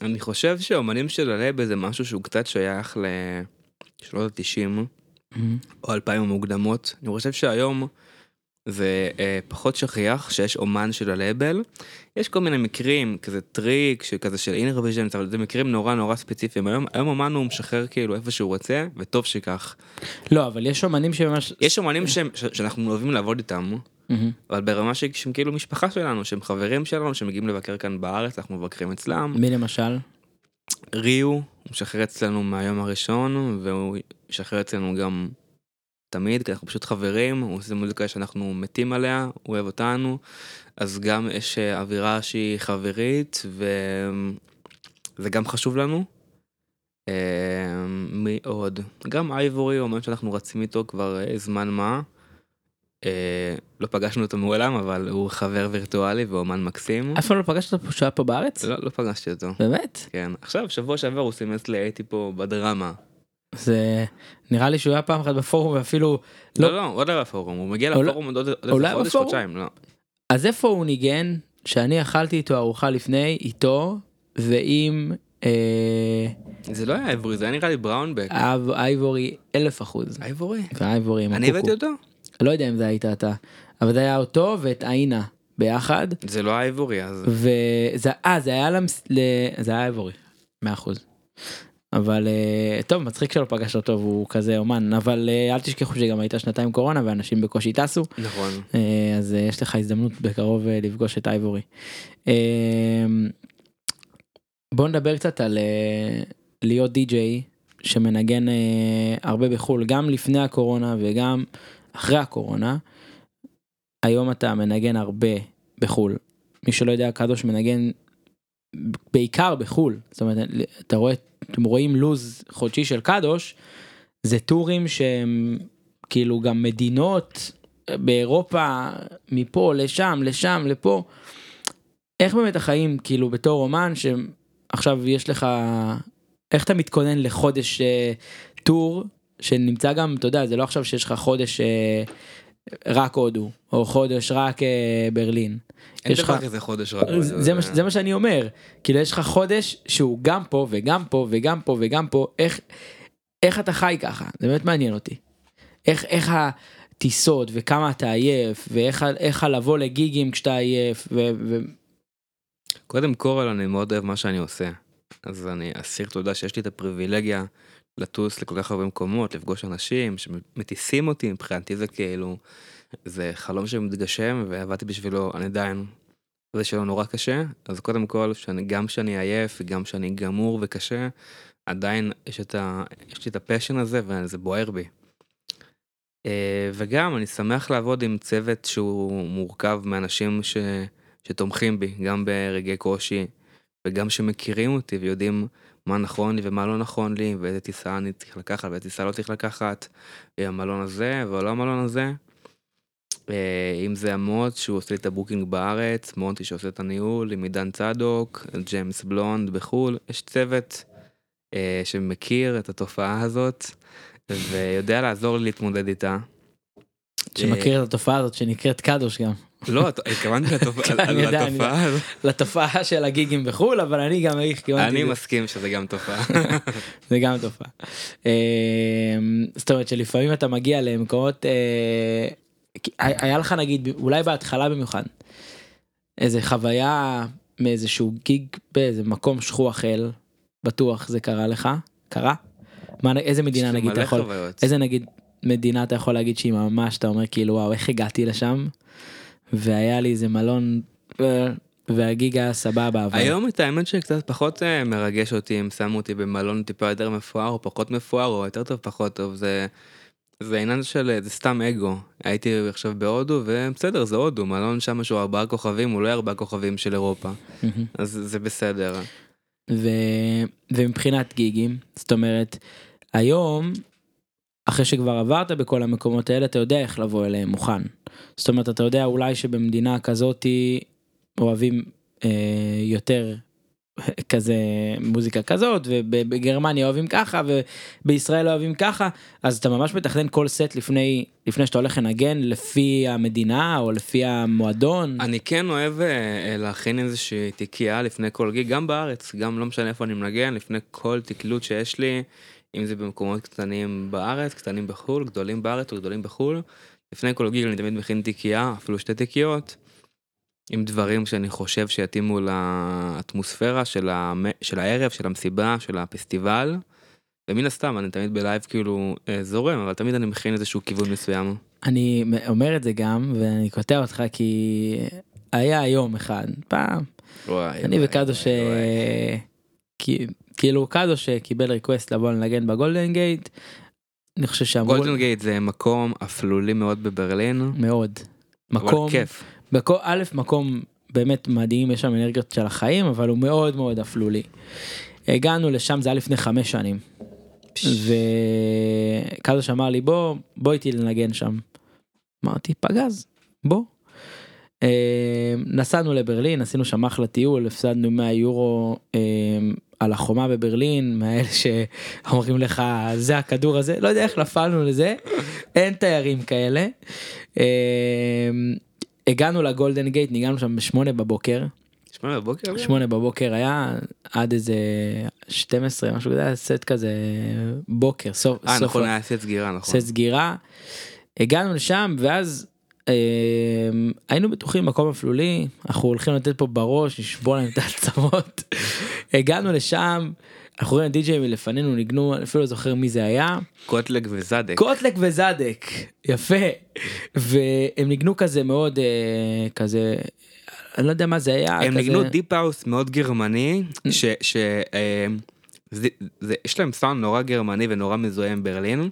B: אני חושב שאומנים של הלייבל זה משהו שהוא קצת שייך לשנות ה-90 או 2000 המוקדמות. אני חושב שהיום זה אה, שכיח שיש אומן של הלייבל. יש כל מיני מקרים, כזה Trikk, שכזה של Innervisions, אבל זה מקרים נורא נורא ספציפיים. היום, היום אומן הוא משחרר כאילו איפה שהוא רוצה, וטוב שכך.
A: לא אבל יש אומנים שממש
B: יש אומנים שהם, ש, שאנחנו אוהבים לעבוד איתם,
A: מהמם.
B: אבל ברמה ש- שהם כאילו משפחה שלנו, שהם חברים שלנו, שמגיעים לבקר כאן בארץ, אנחנו מבקרים אצלם.
A: מי למשל?
B: ריו, הוא משחרר אצלנו מהיום הראשון, והוא ישחרר אצלנו גם תמיד, כי אנחנו פשוט חברים, הוא עושה מוזיקה שאנחנו מתים עליה, הוא אוהב אותנו, אז גם יש אה, אווירה שהיא חברית, זה גם חשוב לנו. אה, מי עוד? גם אייבורי, אומן שאנחנו רצים איתו כבר אה, זמן מה. לא פגשנו אותו מעולם, אבל הוא חבר וירטואלי ואומן מקסים.
A: אף פעם לא פגשת אותו שהוא היה פה בארץ?
B: לא, לא פגשתי אותו.
A: באמת?
B: כן. עכשיו, שבוע שעבר הוא סימס לי, הייתי פה בדרמה.
A: זה נראה לי שהוא היה פעם אחת בפורום ואפילו
B: לא, לא, עוד לא בפורום, הוא מגיע
A: לא-
B: לפורום עוד
A: לא
B: איזה חודש,
A: בפורום?
B: חודשיים, לא.
A: אז איפה הוא ניגן שאני אכלתי איתו ארוחה לפני איתו ועם אה,
B: זה לא היה אייבורי, זה היה נראה לי בראונבק.
A: אב אייבורי אלף אחוז.
B: אייבורי?
A: ואייבורי עם
B: אני. הבאתי אותו?
A: לא יודע אם זה היית אתה אבל זה היה אותו ואת איינה ביחד
B: זה לא אייבורי, אז...
A: וזה אה זה היה למס... ל... זה היה אייבורי. מאה אחוז. אבל אה, טוב מצחיק שלא פגשת אותו והוא כזה אומן אבל אה, אל תשכחו שגם הייתה שנתיים קורונה ואנשים בקושי טסו
B: נכון.
A: אה, אז יש לך הזדמנות בקרוב לפגוש את אייבורי. בוא נדבר קצת על להיות די-ג'יי שמנגן הרבה בחו"ל גם לפני הקורונה וגם אחרי הקורונה. היום אתה מנגן הרבה בחו"ל. מי שלא יודע קדוש מנגן בעיקר בחו"ל. זאת אומרת אתה רואה אתם רואים לוז חודשי של קדוש זה טורים שהם כאילו גם מדינות באירופה מפה לשם לשם לפה. איך באמת החיים כאילו בתור אומן שעכשיו יש לך איך אתה מתכונן לחודש אה, טור שנמצא גם אתה יודע זה לא עכשיו שיש לך חודש אה, רק הודו או חודש רק אה, ברלין.
B: אין
A: לך-
B: דבר כזה חודש רק.
A: זה, זה, מה, זה מה שאני אומר כאילו יש לך חודש שהוא גם פה וגם פה וגם פה וגם פה איך איך אתה חי ככה זה באמת מעניין אותי. איך איך הטיסות וכמה אתה עייף ואיך איך לבוא לגיגים כשאתה עייף ו, ו,
B: קודם כל אני מאוד אוהב מה שאני עושה. אז אני אסיר תודה שיש לי את הפריבילגיה לטוס לכל כך הרבה מקומות, לפגוש אנשים שמטיסים אותי, מבחינתי זה כאילו, זה חלום שמתגשם ועבדתי בשבילו, אני עדיין, זה שלו נורא קשה, אז קודם כל, שאני, גם שאני עייף, גם שאני גמור וקשה, עדיין יש, את ה, יש לי את הפשן הזה וזה בוער בי. אה, וגם אני שמח לעבוד עם צוות שהוא מורכב מאנשים ש... שתומכים בי, גם ברגעי קושי, וגם שמכירים אותי ויודעים מה נכון לי ומה לא נכון לי, ואיזה טיסה אני צריך לקחת ואיזה טיסה לא צריך לקחת, אה, המלון הזה ולא המלון הזה. אה, אם זה המוט שהוא עושה את ה booking בארץ, מונטי שעושה את הניהול, עם עידן צדוק, ג'יימס בלונד בחו"ל, יש צוות אה, שמכיר את התופעה הזאת, ויודע לעזור לי להתמודד איתה.
A: שמכיר את התופעה הזאת שנקראת קדוש גם
B: לא, התכוונתי
A: כן,
B: לתופעה הזאת.
A: לתופעה של הגיגים בחו"ל אבל אני גם התכוונתי
B: אני. מסכים שזה גם תופעה. *laughs*
A: זה גם תופעה. אה, זאת אומרת שלפעמים אתה מגיע למקומות אה, היה לך נגיד אולי בהתחלה במיוחד איזה חוויה מאיזשהו גיג באיזה מקום שכוח אל בטוח זה קרה לך קרה מה איזה מדינה נגיד אתה יכול. איזה נגיד מדינה אתה יכול להגיד שהיא ממש אתה אומר כאילו וואו איך הגעתי לשם והיה לי איזה מלון אה, והגיג היה סבבה אבל
B: היום את האמת שקצת פחות אה, מרגש אותי אם שמו אותי במלון טיפה יותר מפואר או פחות מפואר או יותר טוב פחות טוב זה. זה עניין של אה, זה סתם אגו הייתי עכשיו בהודו ובסדר זה הודו מלון שם שהוא ארבעה כוכבים הוא לא ארבעה כוכבים של אירופה. אז זה בסדר.
A: ו... ומבחינת גיגים זאת אומרת היום אחרי שכבר עברת בכל המקומות האלה אתה יודע איך לבוא אליהם מוכן. זאת אומרת אתה יודע אולי שבמדינה כזאתי אוהבים אה, יותר כזה מוזיקה כזאת ובגרמניה אוהבים ככה ובישראל אוהבים ככה אז אתה ממש מתכנן כל סט לפני לפני שאתה הולך לנגן לפי המדינה או לפי המועדון.
B: אני כן אוהב אה, אה, להכין איזושהי תיקייה לפני כל גיג, גם בארץ, גם לא משנה איפה אני מנגן, לפני כל תקלוט שיש לי, אם זה במקומות קטנים בארץ, קטנים בחו"ל, גדולים בארץ או גדולים בחו"ל, לפני כל גיג אני תמיד מכין תיקייה, אפילו שתי תיקיות, עם דברים שאני חושב שיתאימו לאטמוספירה של, המ... של הערב, של המסיבה, של הפסטיבל. ומן הסתם אני תמיד בלייב כאילו אה, זורם אבל תמיד אני מכין איזשהו כיוון מסוים.
A: אני אומר את זה גם ואני קוטע אותך כי היה יום אחד פעם
B: וואי,
A: אני
B: וואי, וואי.
A: אה, כאילו קדוש אה, קיבל request לבוא לנגן בגולדן גייט. אני חושב שאמרו
B: גולדן גייט זה מקום אפלולי מאוד בברלין.
A: מאוד.
B: אבל
A: מקום,
B: כיף.
A: בכל, א' מקום באמת מדהים יש שם אנרגיות של החיים אבל הוא מאוד מאוד אפלולי. הגענו לשם, זה היה לפני חמש שנים. וקדוש אמר לי בוא, בוא איתי לנגן שם. אמרתי פגז, בוא. אה, נסענו לברלין, עשינו שם אחלה טיול, הפסדנו 100 יורו אה, על החומה בברלין, מאלה שאומרים לך זה הכדור הזה, לא יודע איך נפלנו לזה, אין תיירים כאלה. אה, הגענו לגולדן גייט, ניגענו שם בשמונה בבוקר,
B: שמונה בבוקר?
A: שמונה בבוקר היה עד איזה 12 משהו כזה, סט כזה בוקר, סוף,
B: אה נכון, היה סט סגירה, נכון.
A: סט סגירה. הגענו לשם ואז היינו בטוחים מקום אפלולי, אנחנו הולכים לתת פה בראש, לשבור להם את העצמות. *laughs* הגענו לשם, אנחנו רואים די.ג'יי מלפנינו ניגנו, אני אפילו לא זוכר מי זה היה.
B: קוטלט וזדק.
A: קוטלט וזדק, יפה. והם ניגנו כזה מאוד אה, כזה, אני לא יודע מה זה היה.
B: הם
A: כזה...
B: ניגנו deep house מאוד גרמני, ש... ש אה, זה, זה, יש להם סאונד נורא גרמני ונורא מזוהה עם ברלין,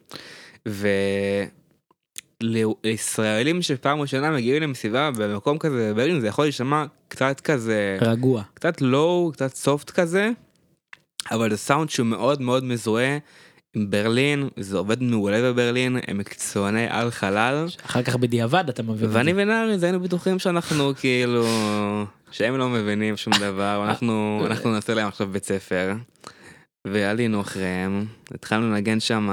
B: ולישראלים שפעם ראשונה מגיעים למסיבה במקום כזה בברלין זה יכול להישמע קצת כזה,
A: רגוע.
B: קצת low, קצת soft כזה, אבל זה סאונד שהוא מאוד מאוד מזוהה. עם ברלין, זה עובד מעולה בברלין, הם מקצועני על חלל.
A: אחר כך בדיעבד אתה מבין.
B: ואני ונאריז היינו בטוחים שאנחנו *laughs* כאילו שהם לא מבינים שום דבר אנחנו אנחנו נעשה להם עכשיו בית ספר. ועלינו אחריהם התחלנו לנגן שם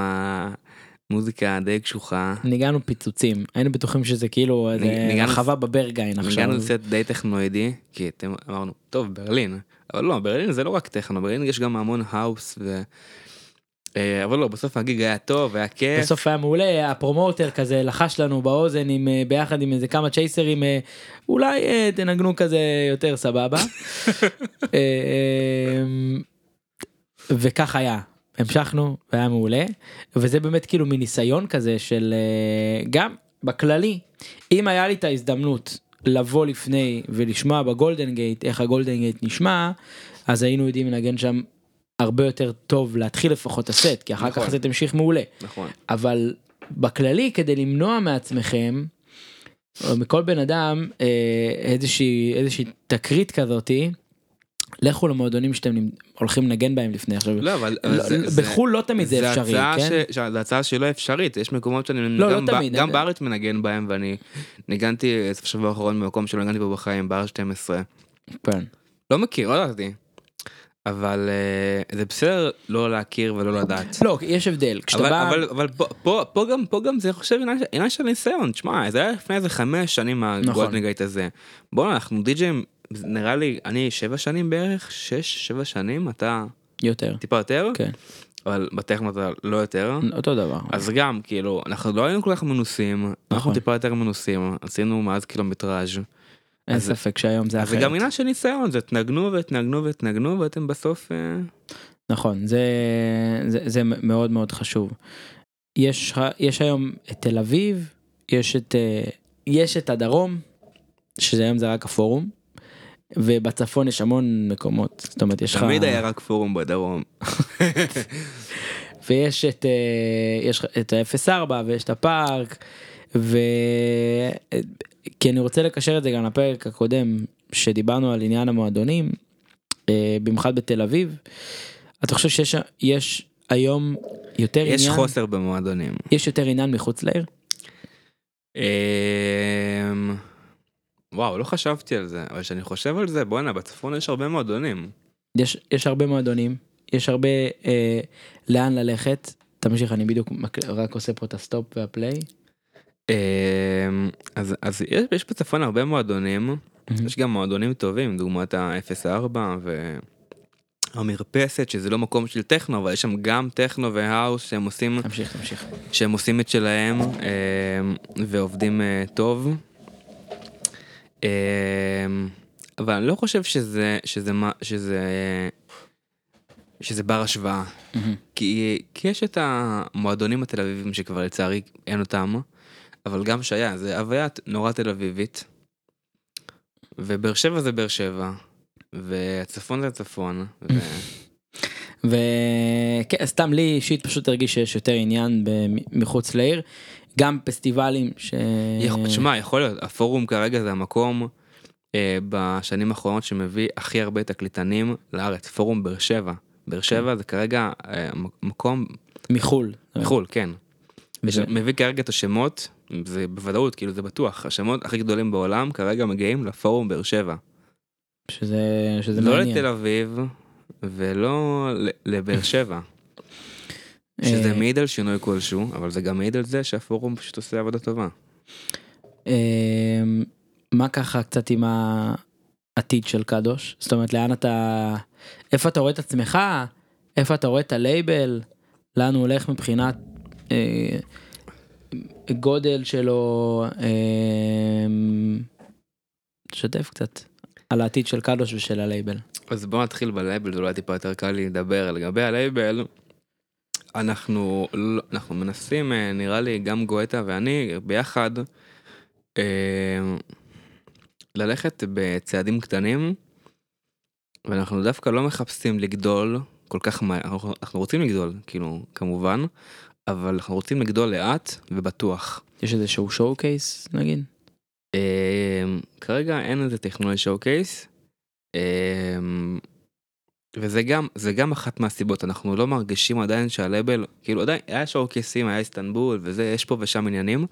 B: מוזיקה די קשוחה.
A: ניגענו פיצוצים היינו בטוחים שזה כאילו איזה
B: ניגענו-
A: רחבה בברגיין עכשיו.
B: ניגענו סט די טכנואידי כי אתם אמרנו טוב ברלין אבל לא ברלין זה לא רק טכנו ברלין יש גם המון house ו... אה, אבל לא בסוף ה gig היה טוב היה כיף.
A: בסוף היה מעולה ה promoter כזה לחש לנו באוזן עם אה, ביחד עם איזה כמה צ'ייסרים אה, אולי תנגנו כזה יותר סבבה. *laughs* אה, וכך היה המשכנו והיה מעולה וזה באמת כאילו מניסיון כזה של אה, גם בכללי אם היה לי את ההזדמנות לבוא לפני ולשמוע בגולדן גייט איך הגולדן גייט נשמע אז היינו יודעים לנגן שם הרבה יותר טוב להתחיל לפחות הסט כי אחר
B: נכון.
A: כך הסט המשיך מעולה
B: נכון.
A: אבל בכללי כדי למנוע מעצמכם מכל בן אדם אה, איזושהי איזושהי תקרית כזאתי. לכו למועדונים שאתם הולכים לנגן בהם לפני עכשיו.
B: לא אבל
A: לא,
B: זה- זה-
A: בחו"ל לא תמיד זה אפשרי, כן?
B: ש... זו הצעה שלא אפשרית יש מקומות שאני
A: לא, לא
B: גם, ב...
A: תמיד,
B: גם
A: אין-
B: בארץ מנגן בהם ואני ניגנתי את השבוע האחרון במקום שלא ניגנתי בו בחיים בר 12
A: כן.
B: לא מכיר לא ידעתי. אבל אה, זה בסדר לא להכיר ולא לדעת.
A: לא יש הבדל כשאתה בא
B: אבל, אבל פה, פה, פה גם פה גם זה אני חושב עניין, של ניסיון תשמע זה היה לפני איזה חמש שנים
A: נכון.
B: הגולדנגייט הזה. בוא אנחנו די.ג'ים נראה לי אני שבע שנים בערך שש שבע שנים אתה
A: יותר
B: טיפה יותר
A: כן
B: אבל בטכנו אתה לא יותר.
A: אותו דבר
B: אז גם כאילו אנחנו לא היינו כל כך מנוסים אנחנו
A: נכון.
B: טיפה יותר מנוסים עשינו מאז קילומטראז'
A: אין
B: אז-
A: ספק שהיום זה
B: אז זה
A: אחרת.
B: גם עניין של ניסיון זה תנגנו ותנגנו ותנגנו ואתם בסוף אה,
A: נכון זה זה זה מאוד מאוד חשוב. יש יש היום את תל אביב יש את אה, יש את הדרום שזה היום זה רק הפורום. ובצפון יש המון מקומות זאת אומרת יש לך
B: תמיד היה רק פורום בדרום. *laughs*
A: ויש את אה, יש את ה-04 ויש את הפארק ו... כי אני רוצה לקשר את זה גם לפרק הקודם שדיברנו על עניין המועדונים אה, במיוחד בתל אביב. אתה חושב שיש יש היום יותר
B: יש
A: עניין
B: חוסר במועדונים.
A: יש יותר עניין מחוץ לעיר
B: אמ, וואו לא חשבתי על זה אבל כשאני חושב על זה בואנה בצפון יש הרבה מועדונים.
A: יש יש הרבה מועדונים יש הרבה אה, לאן ללכת תמשיך אני בדיוק מק- רק עושה פה את ה stop וה play.
B: אמ, אז אז יש, יש בצפון הרבה מועדונים יש גם מועדונים טובים דוגמת ה-04 והמרפסת שזה לא מקום של טכנו אבל יש שם גם טכנו ו house שהם עושים
A: תמשיך תמשיך.
B: שהם עושים את שלהם אמ, ועובדים אה, טוב. אמ, אבל אני לא חושב שזה שזה שזה שזה בר השוואה
A: מהמם.
B: כי, כי יש את המועדונים התל אביבים שכבר לצערי אין אותם אבל גם שהיה זה הוויה נורא תל אביבית. ובאר שבע זה באר שבע והצפון זה הצפון. ו... *laughs*
A: וכן, סתם לי אישית פשוט הרגיש שיש יותר עניין מחוץ לעיר. גם פסטיבלים ש...
B: תשמע יכול להיות הפורום כרגע זה המקום אה, בשנים האחרונות שמביא הכי הרבה תקליטנים לארץ פורום באר שבע באר שבע זה כרגע אה, מקום
A: מחול.
B: מחו"ל, כן.
A: וזה-
B: מביא כרגע את השמות, זה בוודאות, כאילו זה בטוח, השמות הכי גדולים בעולם כרגע מגיעים לפורום באר שבע.
A: שזה, שזה
B: לא
A: מעניין.
B: לתל אביב ולא לבאר שבע. שזה
A: אה,
B: מעיד על שינוי כלשהו, אבל זה גם מעיד על זה שהפורום פשוט עושה עבודה טובה.
A: אה, מה ככה קצת עם העתיד של קדוש? זאת אומרת, לאן אתה... איפה אתה רואה את עצמך? איפה אתה רואה את הלייבל? לאן הוא הולך מבחינת אה, גודל שלו? אה, תשתף קצת על העתיד של קדוש ושל הלייבל.
B: אז בוא נתחיל בלייבל, זה אולי טיפה יותר קל לי לדבר. לגבי הלייבל, אנחנו, לא- אנחנו מנסים, אה, נראה לי, גם גואטה ואני, ביחד, אה, ללכת בצעדים קטנים, ואנחנו דווקא לא מחפשים לגדול כל כך מהר, אנחנו, רוצים לגדול, כאילו, כמובן, אבל אנחנו רוצים לגדול לאט ובטוח.
A: יש איזה שהוא שואו קייס נגיד?
B: אמ, כרגע אין איזה טכנולוגיה שואו קייס. וזה גם זה גם אחת מהסיבות אנחנו לא מרגישים עדיין שהלבל כאילו עדיין היה שואו קייסים היה איסטנבול וזה יש פה ושם עניינים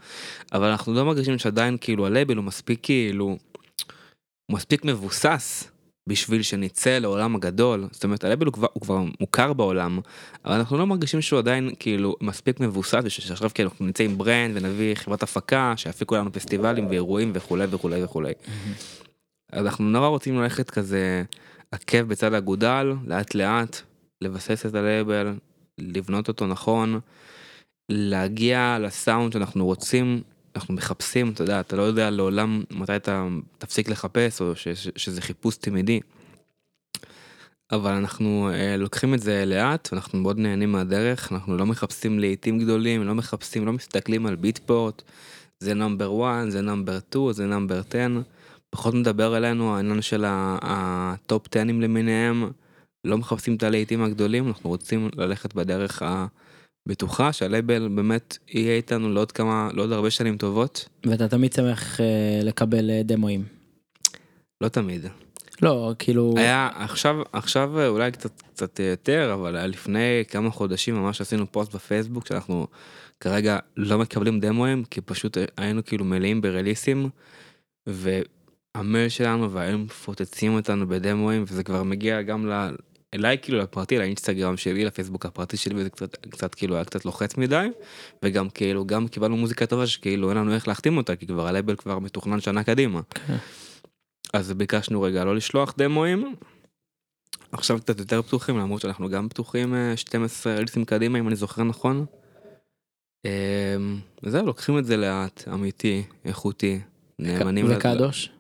B: אבל אנחנו לא מרגישים שעדיין כאילו הלייבל הוא מספיק כאילו הוא מספיק מבוסס בשביל שנצא לעולם הגדול זאת אומרת הלייבל הוא כבר, הוא כבר מוכר בעולם אבל אנחנו לא מרגישים שהוא עדיין כאילו מספיק מבוסס בשביל שעכשיו כאילו אנחנו נצא עם brand ונביא חברת הפקה שיפיקו לנו פסטיבלים ואירועים וכולי וכולי וכולי. אז אנחנו נורא רוצים ללכת כזה עקב בצד אגודל לאט לאט לבסס את הלייבל לבנות אותו נכון להגיע לסאונד שאנחנו רוצים אנחנו מחפשים אתה יודע אתה לא יודע לעולם מתי אתה תפסיק לחפש או ש, שזה חיפוש תמידי. אבל אנחנו אה, לוקחים את זה לאט ואנחנו מאוד נהנים מהדרך אנחנו לא מחפשים להיטים גדולים לא מחפשים לא מסתכלים על Beatport זה number 1 זה number 2 זה number 10 פחות מדבר אלינו העניין של ה top 10 למיניהם לא מחפשים את הלהיטים הגדולים אנחנו רוצים ללכת בדרך הבטוחה שהלייבל באמת יהיה איתנו לעוד כמה לעוד הרבה שנים טובות
A: ואתה תמיד שמח אה, לקבל אה, דמוים.
B: לא תמיד
A: לא, כאילו...
B: היה עכשיו עכשיו אולי קצת קצת יותר אבל היה לפני כמה חודשים ממש עשינו פוסט בפייסבוק שאנחנו כרגע לא מקבלים דמוים כי פשוט היינו כאילו מלאים ברליסים. והמייל שלנו והיו מפוצצים אותנו בדמוים וזה כבר מגיע גם ל... אליי כאילו לפרטי לאינסטגרם שלי לפייסבוק הפרטי שלי וזה קצת קצת כאילו היה קצת לוחץ מדי וגם כאילו גם קיבלנו מוזיקה טובה שכאילו אין לנו איך להחתים אותה כי כבר הלייבל כבר מתוכנן שנה קדימה.
A: כן.
B: אז ביקשנו רגע לא לשלוח דמוים. עכשיו קצת יותר פתוחים למרות שאנחנו גם פתוחים אה, 12 רליסים קדימה אם אני זוכר נכון. אה, זהו לוקחים את זה לאט אמיתי איכותי נאמנים
A: וקדוש?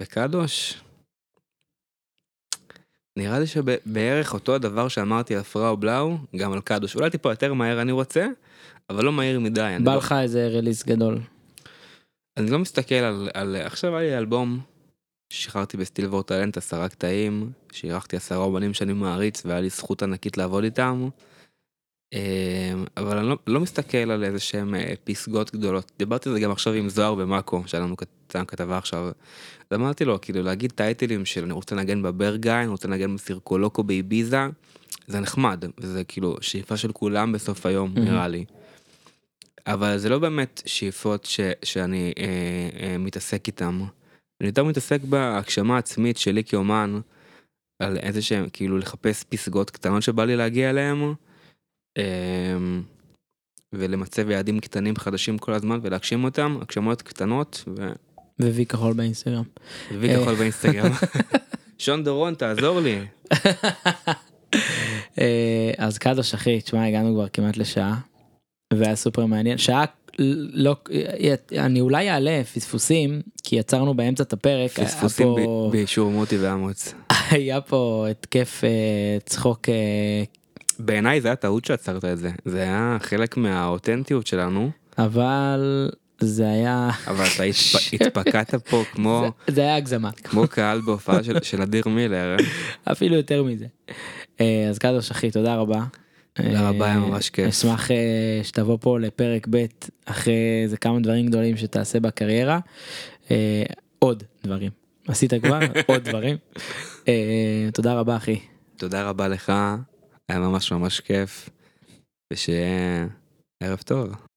B: וקדוש. נראה לי שבערך אותו הדבר שאמרתי על פראו בלאו גם על קדוש אולי טיפה יותר מהר אני רוצה אבל לא מהיר מדי.
A: בא
B: לא-
A: לך איזה רליס גדול.
B: אני לא מסתכל על, על עכשיו היה לי אלבום ששחררתי בסטיל וורטלנט עשרה קטעים שאירחתי עשרה אומנים שאני מעריץ והיה לי זכות ענקית לעבוד איתם. אה, אבל אני לא, לא מסתכל על איזה שהם אה, פסגות גדולות דיברתי על זה גם עכשיו עם זוהר ומאקו שהיה לנו כת- כתבה עכשיו. אז אמרתי לו כאילו להגיד טייטלים של אני רוצה לנגן בברגאי אני רוצה לנגן בסירקולוקו באביזה זה נחמד וזה כאילו שאיפה של כולם בסוף היום. נראה לי. אבל זה לא באמת שאיפות ש, שאני אה, אה, מתעסק איתם. אני יותר מתעסק בהגשמה העצמית שלי כאומן, על איזה שהם כאילו לחפש פסגות קטנות שבא לי להגיע אליהם, אה, ולמצב יעדים קטנים חדשים כל הזמן ולהגשים אותם, הגשמות קטנות, ו-
A: ווי כחול באינסטגרם.
B: ווי
A: אה.
B: כחול באינסטגרם. *laughs* שון דורון תעזור לי.
A: אה, אז קדוש אחי, תשמע הגענו כבר כמעט לשעה. והיה סופר מעניין. שעה לא, אני אולי אעלה פספוסים, כי יצרנו באמצע את הפרק.
B: פספוסים
A: פה-
B: באישור מוטי ואמוץ. *laughs*
A: היה פה התקף אה, צחוק אה,
B: בעיניי זה היה טעות שעצרת את זה, זה היה חלק מהאותנטיות שלנו,
A: אבל זה היה
B: אבל אתה התפ- *laughs* התפקעת פה כמו
A: זה- זה היה הגזמה
B: כמו קהל בהופעה של, של אדיר מילר.
A: אפילו יותר מזה. אה, אז קדוש אחי תודה רבה.
B: תודה רבה, היה ממש כיף.
A: אשמח אה, שתבוא פה לפרק ב' אחרי איזה כמה דברים גדולים שתעשה בקריירה. אה, עוד דברים. עשית כבר עוד דברים. *laughs* אה, תודה רבה אחי.
B: תודה רבה לך, היה ממש ממש כיף, ושיהיה ערב טוב.